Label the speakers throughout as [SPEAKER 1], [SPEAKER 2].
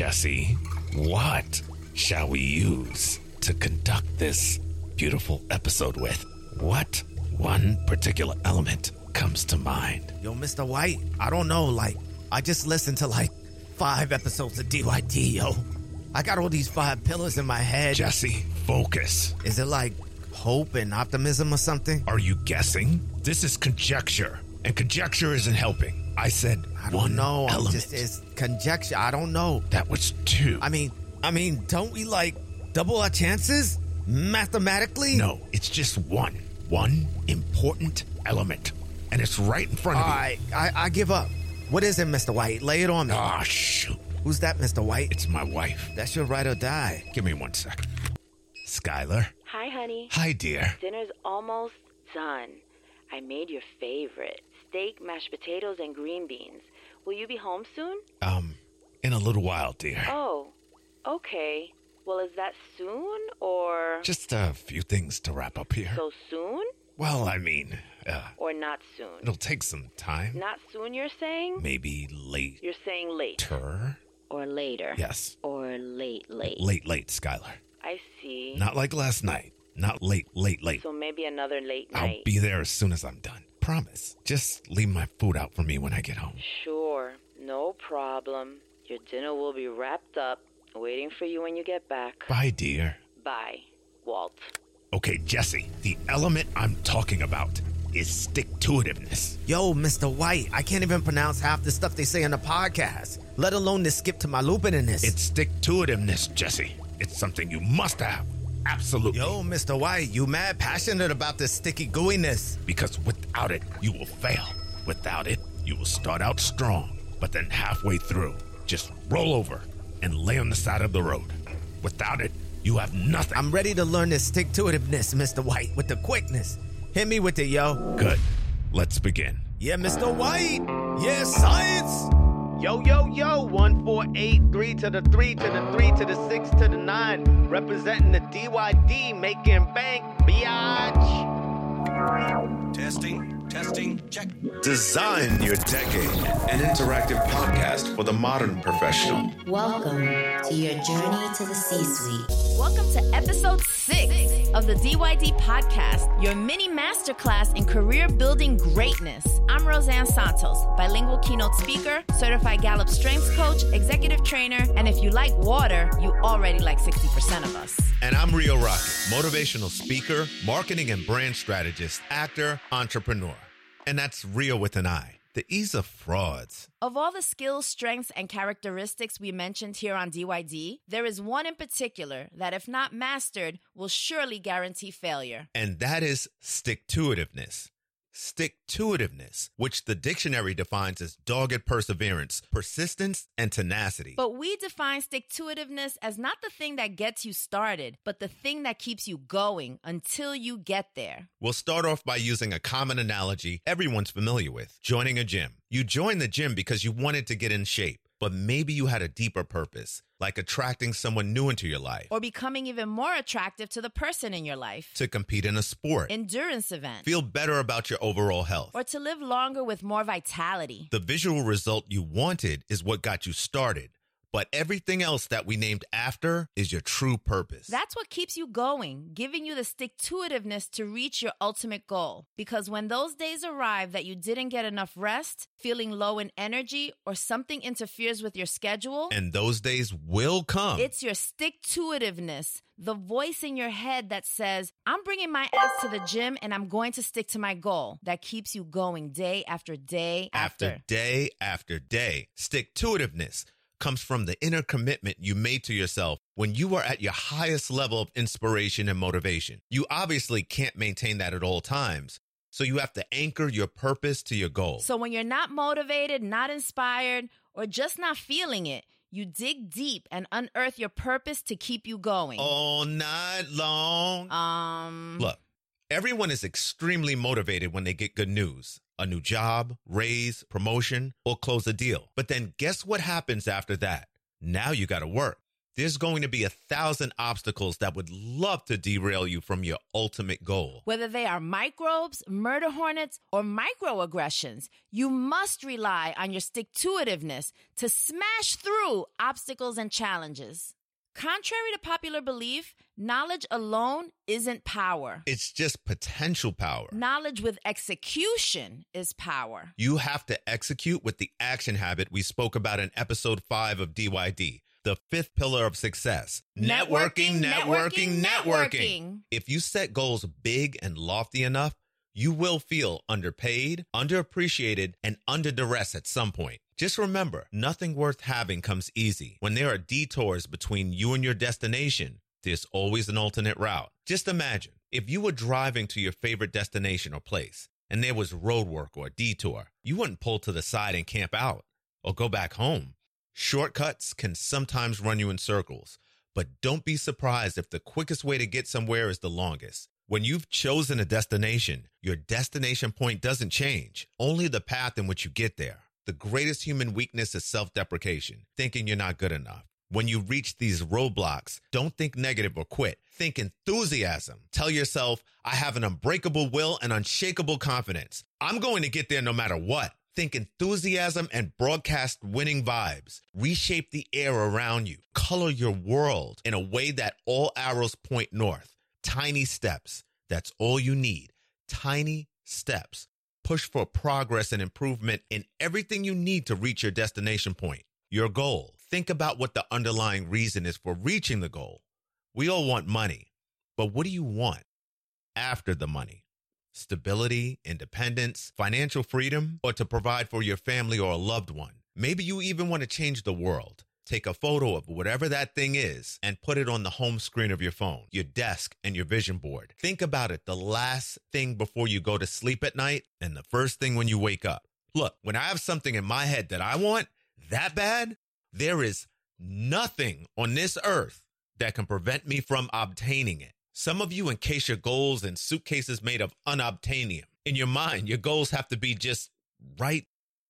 [SPEAKER 1] Jesse, what shall we use to conduct this beautiful episode with? What one particular element comes to mind?
[SPEAKER 2] Yo, Mr. White, I don't know. Like, I just listened to like five episodes of DYD, yo. I got all these five pillars in my head.
[SPEAKER 1] Jesse, focus.
[SPEAKER 2] Is it like hope and optimism or something?
[SPEAKER 1] Are you guessing? This is conjecture, and conjecture isn't helping. I said
[SPEAKER 2] I don't
[SPEAKER 1] one
[SPEAKER 2] know. I'm
[SPEAKER 1] element.
[SPEAKER 2] just it's conjecture. I don't know.
[SPEAKER 1] that was two.
[SPEAKER 2] I mean, I mean, don't we like double our chances mathematically?
[SPEAKER 1] no, it's just one. One important element. And it's right in front
[SPEAKER 2] All
[SPEAKER 1] of you.
[SPEAKER 2] I, I give up. What is it, Mr. White? Lay it on me.
[SPEAKER 1] Ah, shoot.
[SPEAKER 2] Who's that, Mr. White?
[SPEAKER 1] It's my wife.
[SPEAKER 2] That's your ride or die.
[SPEAKER 1] Give me one second. Skyler.
[SPEAKER 3] Hi, honey.
[SPEAKER 1] Hi, dear.
[SPEAKER 3] Dinner's almost done. I made your favorite steak, mashed potatoes, and green beans. Will you be home soon?
[SPEAKER 1] Um, in a little while, dear.
[SPEAKER 3] Oh, okay. Well, is that soon or
[SPEAKER 1] Just a few things to wrap up here.
[SPEAKER 3] so soon
[SPEAKER 1] Well, I mean, uh,
[SPEAKER 3] or not soon?
[SPEAKER 1] it'll take some time.
[SPEAKER 3] Not soon, you're saying?
[SPEAKER 1] Maybe late.
[SPEAKER 3] You're saying late or later.
[SPEAKER 1] Yes.
[SPEAKER 3] Or late, late.
[SPEAKER 1] Late, late, Skyler.
[SPEAKER 3] I see.
[SPEAKER 1] Not like last night. Not late, late, late.
[SPEAKER 3] So maybe another late night.
[SPEAKER 1] I'll be there as soon as I'm done. Promise. Just leave my food out for me when I get home.
[SPEAKER 3] Sure, no problem. Your dinner will be wrapped up, waiting for you when you get back.
[SPEAKER 1] Bye, dear.
[SPEAKER 3] Bye, Walt.
[SPEAKER 1] Okay, Jesse, the element I'm talking about is stick to itiveness.
[SPEAKER 2] Yo, Mr. White, I can't even pronounce half the stuff they say on the podcast, let alone the skip to my lupin in this.
[SPEAKER 1] It's stick to itiveness, Jesse. It's something you must have. Absolutely.
[SPEAKER 2] Yo, Mr. White, you mad passionate about this sticky gooiness.
[SPEAKER 1] Because without it, you will fail. Without it, you will start out strong, but then halfway through, just roll over and lay on the side of the road. Without it, you have nothing.
[SPEAKER 2] I'm ready to learn this stick to itiveness, Mr. White, with the quickness. Hit me with it, yo.
[SPEAKER 1] good. Let's begin.
[SPEAKER 2] Yeah, Mr. White. Yeah, science. Yo, yo, yo. One, four, eight, three to the three to the three to the six to the nine. Representing the DYD, making bank, biatch.
[SPEAKER 4] Testing, testing, check.
[SPEAKER 5] Design Your Decade, an interactive podcast for the modern professional.
[SPEAKER 6] Welcome to your journey to the C suite.
[SPEAKER 7] Welcome to episode six of the DYD podcast, your mini masterclass in career building greatness. I'm Roseanne Santos, bilingual keynote speaker, certified Gallup strengths coach, executive trainer, and if you like water, you already like 60% of us.
[SPEAKER 1] And I'm Rio Rocket, motivational speaker, marketing and brand strategist, actor, entrepreneur. And that's real with an I. The ease of frauds.
[SPEAKER 7] Of all the skills, strengths, and characteristics we mentioned here on DYD, there is one in particular that, if not mastered, will surely guarantee failure.
[SPEAKER 1] And that is stick to itiveness. Stick to itiveness, which the dictionary defines as dogged perseverance, persistence, and tenacity.
[SPEAKER 7] But we define stick to itiveness as not the thing that gets you started, but the thing that keeps you going until you get there.
[SPEAKER 1] We'll start off by using a common analogy everyone's familiar with joining a gym. You joined the gym because you wanted to get in shape, but maybe you had a deeper purpose, like attracting someone new into your life,
[SPEAKER 7] Or becoming even more attractive to the person in your life.
[SPEAKER 1] to compete in a sport,
[SPEAKER 7] Endurance event.
[SPEAKER 1] feel better about your overall health.
[SPEAKER 7] Or to live longer with more vitality.
[SPEAKER 1] The visual result you wanted is what got you started, but everything else that we named after is your true purpose.
[SPEAKER 7] That's what keeps you going, giving you the stick to itiveness to reach your ultimate goal. Because when those days arrive that you didn't get enough rest, feeling low in energy, or something interferes with your schedule,
[SPEAKER 1] and those days will come.
[SPEAKER 7] it's your stick to itiveness, the voice in your head that says, I'm bringing my ass to the gym and I'm going to stick to my goal, that keeps you going day after day
[SPEAKER 1] after
[SPEAKER 7] after.
[SPEAKER 1] day after day. Stick to itiveness comes from the inner commitment you made to yourself when you are at your highest level of inspiration and motivation. You obviously can't maintain that at all times, so you have to anchor your purpose to your goal.
[SPEAKER 7] So when you're not motivated, not inspired, or just not feeling it, you dig deep and unearth your purpose to keep you going.
[SPEAKER 1] all night long.
[SPEAKER 7] Um,
[SPEAKER 1] Look, everyone is extremely motivated when they get good news a new job, raise, promotion, or close a deal. But then guess what happens after that? Now you got to work. there's going to be a thousand obstacles that would love to derail you from your ultimate goal.
[SPEAKER 7] Whether they are microbes, murder hornets, or microaggressions, you must rely on your stick to itiveness to smash through obstacles and challenges. Contrary to popular belief, knowledge alone isn't power.
[SPEAKER 1] It's just potential power.
[SPEAKER 7] Knowledge with execution is power.
[SPEAKER 1] You have to execute with the action habit we spoke about in episode 5 of DYD, the fifth pillar of success.
[SPEAKER 7] Networking, networking, networking.
[SPEAKER 1] If you set goals big and lofty enough, you will feel underpaid, underappreciated, and under duress at some point. Just remember, nothing worth having comes easy. When there are detours between you and your destination, there's always an alternate route. Just imagine if you were driving to your favorite destination or place and there was road work or a detour, you wouldn't pull to the side and camp out or go back home. Shortcuts can sometimes run you in circles, but don't be surprised if the quickest way to get somewhere is the longest. When you've chosen a destination, your destination point doesn't change, only the path in which you get there. The greatest human weakness is self deprecation, thinking you're not good enough. When you reach these roadblocks, don't think negative or quit. Think enthusiasm. Tell yourself, I have an unbreakable will and unshakable confidence. I'm going to get there no matter what. Think enthusiasm and broadcast winning vibes. Reshape the air around you. Color your world in a way that all arrows point north. Tiny steps. That's all you need. Tiny steps. Push for progress and improvement in everything you need to reach your destination point. Your goal. Think about what the underlying reason is for reaching the goal. We all want money, but what do you want after the money? Stability, independence, financial freedom, or to provide for your family or a loved one. Maybe you even want to change the world. Take a photo of whatever that thing is and put it on the home screen of your phone, your desk, and your vision board. Think about it the last thing before you go to sleep at night and the first thing when you wake up. Look, when I have something in my head that I want that bad, there is nothing on this earth that can prevent me from obtaining it. Some of you encase your goals in suitcases made of unobtainium. In your mind, your goals have to be just right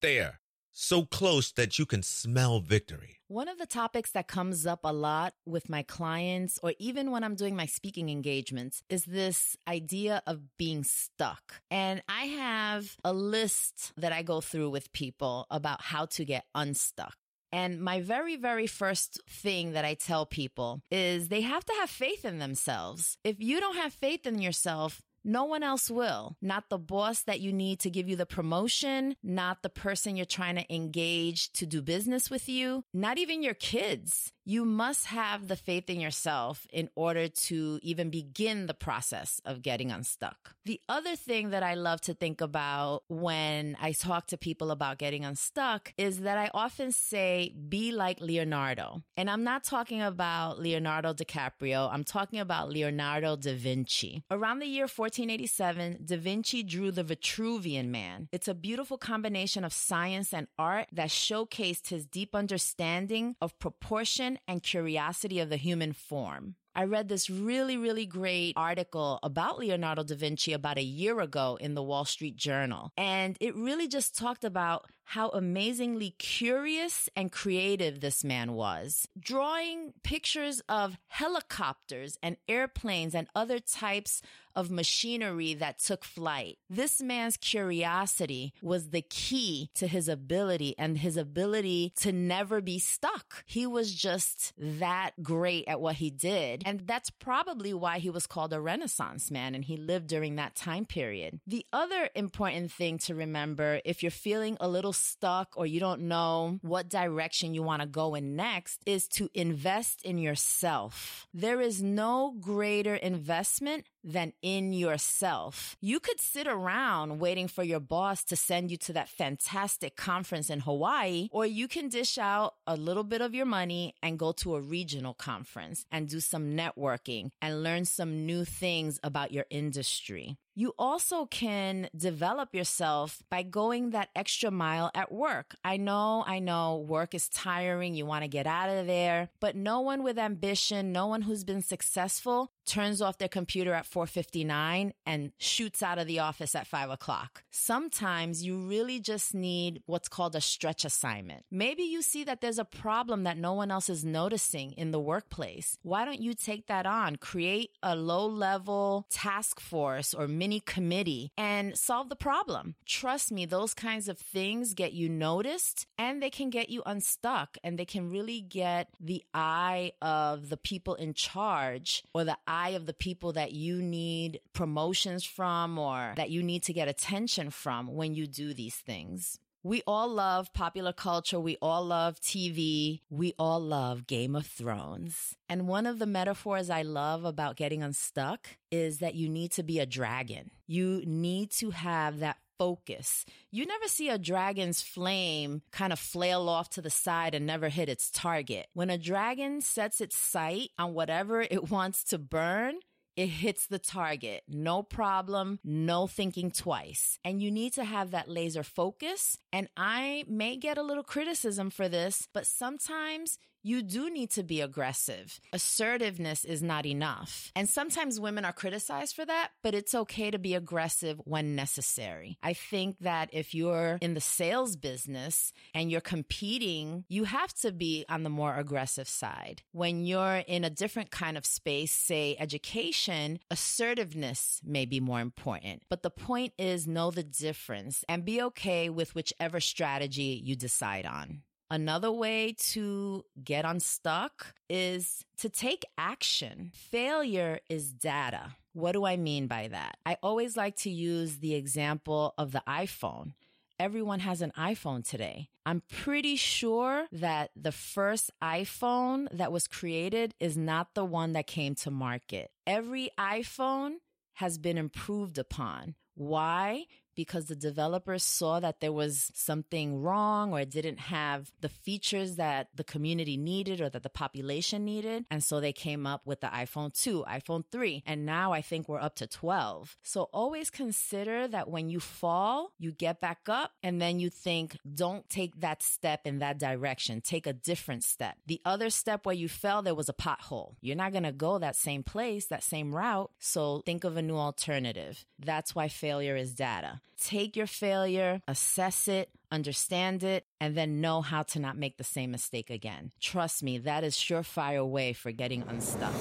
[SPEAKER 1] there, so close that you can smell victory.
[SPEAKER 7] One of the topics that comes up a lot with my clients, or even when I'm doing my speaking engagements, is this idea of being stuck. And I have a list that I go through with people about how to get unstuck. And my very, very first thing that I tell people is they have to have faith in themselves. If you don't have faith in yourself, no one else will. Not the boss that you need to give you the promotion, not the person you're trying to engage to do business with you, not even your kids. You must have the faith in yourself in order to even begin the process of getting unstuck. The other thing that I love to think about when I talk to people about getting unstuck is that I often say, be like Leonardo. And I'm not talking about Leonardo DiCaprio, I'm talking about Leonardo da Vinci. Around the year 1487, Da Vinci drew the Vitruvian Man. It's a beautiful combination of science and art that showcased his deep understanding of proportion and curiosity of the human form. I read this really, really great article about Leonardo da Vinci about a year ago in the Wall Street Journal. And it really just talked about how amazingly curious and creative this man was, drawing pictures of helicopters and airplanes and other types of machinery that took flight. This man's curiosity was the key to his ability and his ability to never be stuck. He was just that great at what he did. Mm-hmm. And that's probably why he was called a Renaissance man and he lived during that time period. The other important thing to remember if you're feeling a little stuck or you don't know what direction you want to go in next is to invest in yourself. There is no greater investment than in yourself. You could sit around waiting for your boss to send you to that fantastic conference in Hawaii, or you can dish out a little bit of your money and go to a regional conference and do some networking and learn some new things about your industry. You also can develop yourself by going that extra mile at work. I know, I know work is tiring. You want to get out of there, but no one with ambition, no one who's been successful turns off their computer at 4.59 and shoots out of the office at 5 o'clock. Sometimes you really just need what's called a stretch assignment. Maybe you see that there's a problem that no one else is noticing in the workplace. Why don't you take that on? Create a low level task force or mini committee and solve the problem. Trust me, those kinds of things get you noticed and they can get you unstuck and they can really get the eye of the people in charge or the eye of the people that you need promotions from or that you need to get attention from when you do these things. We all love popular culture. We all love TV. We all love Game of Thrones. And one of the metaphors I love about getting unstuck is that you need to be a dragon. You need to have that focus. You never see a dragon's flame kind of flail off to the side and never hit its target. When a dragon sets its sight on whatever it wants to burn, it hits the target. No problem. No thinking twice. And you need to have that laser focus. And I may get a little criticism for this, but sometimes you do need to be aggressive. Assertiveness is not enough. And sometimes women are criticized for that, but it's okay to be aggressive when necessary. I think that if you're in the sales business and you're competing, you have to be on the more aggressive side. When you're in a different kind of space, say education, assertiveness may be more important. But the point is know the difference and be okay with whichever strategy you decide on. Another way to get unstuck is to take action. Failure is data. What do I mean by that? I always like to use the example of the iPhone. Everyone has an iPhone today. I'm pretty sure that the first iPhone that was created is not the one that came to market. Every iPhone has been improved upon. Why? Because the developers saw that there was something wrong or it didn't have the features that the community needed or that the population needed. And so they came up with the iPhone 2, iPhone 3, and now I think we're up to 12. So always consider that when you fall, you get back up and then you think, don't take that step in that direction. Take a different step. The other step where you fell, there was a pothole. You're not going to go that same place, that same route. So think of a new alternative. That's why failure is data. Take your failure, assess it, understand it, and then know how to not make the same mistake again. Trust me, that is surefire way for getting unstuck.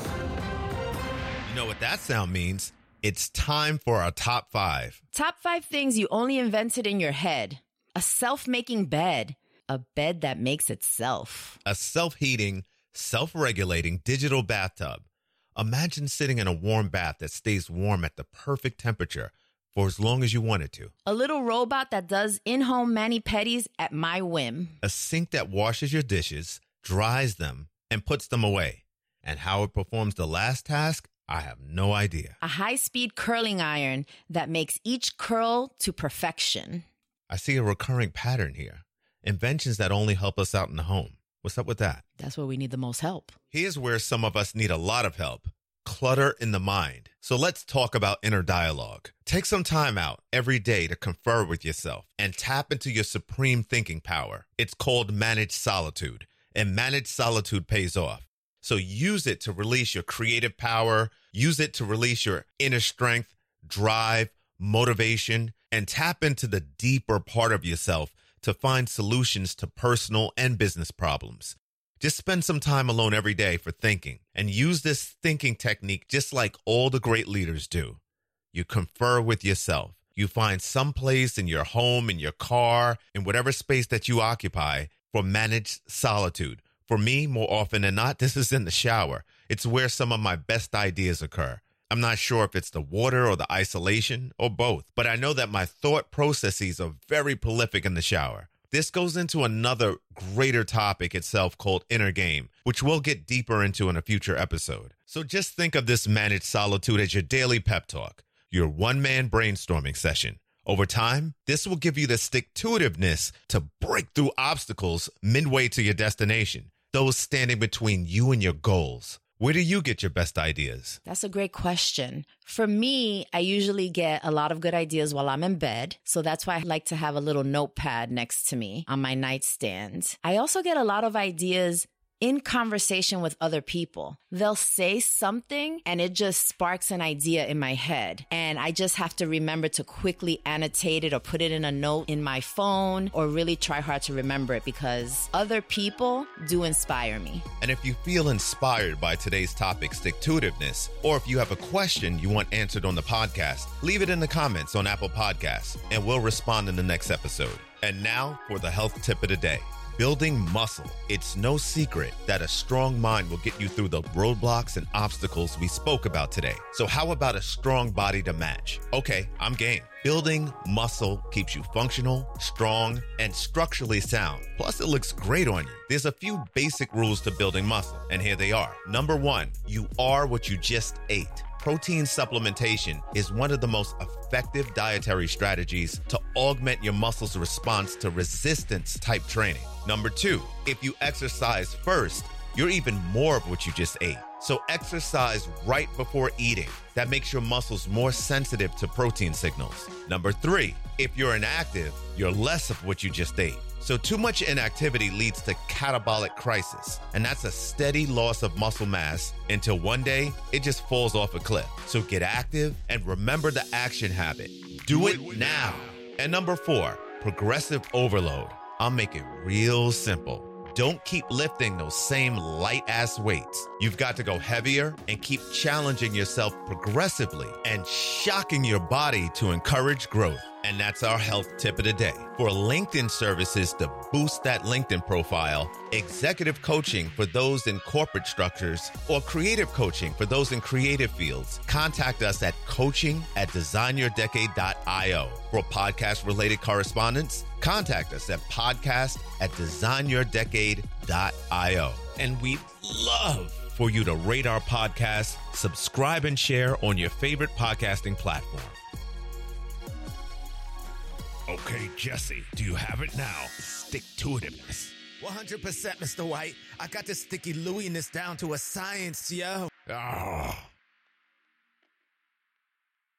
[SPEAKER 1] You know what that sound means? It's time for our top five.
[SPEAKER 7] Top five things you only invented in your head. A self-making bed. A bed that makes itself.
[SPEAKER 1] A self heating, self regulating digital bathtub. Imagine sitting in a warm bath that stays warm at the perfect temperature for as long as you want it to.
[SPEAKER 7] A little robot that does in home mani pedis at my whim.
[SPEAKER 1] A sink that washes your dishes, dries them, and puts them away. And how it performs the last task, I have no idea.
[SPEAKER 7] A high speed curling iron that makes each curl to perfection.
[SPEAKER 1] I see a recurring pattern here inventions that only help us out in the home. What's up with that?
[SPEAKER 7] That's where we need the most help.
[SPEAKER 1] Here's where some of us need a lot of help clutter in the mind. So let's talk about inner dialogue. Take some time out every day to confer with yourself and tap into your supreme thinking power. It's called managed solitude, and managed solitude pays off. So use it to release your creative power, use it to release your inner strength, drive, motivation, and tap into the deeper part of yourself to find solutions to personal and business problems. Just spend some time alone every day for thinking and use this thinking technique just like all the great leaders do. You confer with yourself. You find some place in your home, in your car, in whatever space that you occupy for managed solitude. For me, more often than not, this is in the shower. It's where some of my best ideas occur. I'm not sure if it's the water or the isolation or both, but I know that my thought processes are very prolific in the shower. This goes into another greater topic itself called inner game, which we'll get deeper into in a future episode. So just think of this managed solitude as your daily pep talk, your one man brainstorming session. Over time, this will give you the stick to itiveness to break through obstacles midway to your destination, those standing between you and your goals. Where do you get your best ideas?
[SPEAKER 7] That's a great question. For me, I usually get a lot of good ideas while I'm in bed. So that's why I like to have a little notepad next to me on my nightstand. I also get a lot of ideas in conversation with other people. They'll say something and it just sparks an idea in my head. And I just have to remember to quickly annotate it or put it in a note in my phone or really try hard to remember it because other people do inspire me.
[SPEAKER 1] And if you feel inspired by today's topic, stick to itiveness, or if you have a question you want answered on the podcast, leave it in the comments on Apple Podcasts and we'll respond in the next episode. And now for the health tip of the day. Building muscle. It's no secret that a strong mind will get you through the roadblocks and obstacles we spoke about today. So, how about a strong body to match? Okay, I'm game. Building muscle keeps you functional, strong, and structurally sound. Plus, it looks great on you. There's a few basic rules to building muscle, and here they are. Number one, you are what you just ate protein supplementation is one of the most effective dietary strategies to augment your muscles' response to resistance type training. Number two, if you exercise first, you're even more of what you just ate. So exercise right before eating. That makes your muscles more sensitive to protein signals. Number three, if you're inactive, you're less of what you just ate. So, too much inactivity leads to catabolic crisis, and that's a steady loss of muscle mass until one day it just falls off a cliff. So, get active and remember the action habit. Do it now. And number four, progressive overload. I'll make it real simple. Don't keep lifting those same light ass weights. You've got to go heavier and keep challenging yourself progressively and shocking your body to encourage growth. And that's our health tip of the day. For LinkedIn services to boost that LinkedIn profile, executive coaching for those in corporate structures, or creative coaching for those in creative fields, contact us at coaching at designyourdecade.io. For podcast related correspondence, contact us at podcast at designyourdecade.io. And we'd love for you to rate our podcast, subscribe, and share on your favorite podcasting platform.
[SPEAKER 8] Okay, Jesse, do you have it now? Stick to itiveness.
[SPEAKER 2] 100% Mr. White. I got the sticky Louiness down to a science, yo.
[SPEAKER 8] Ah.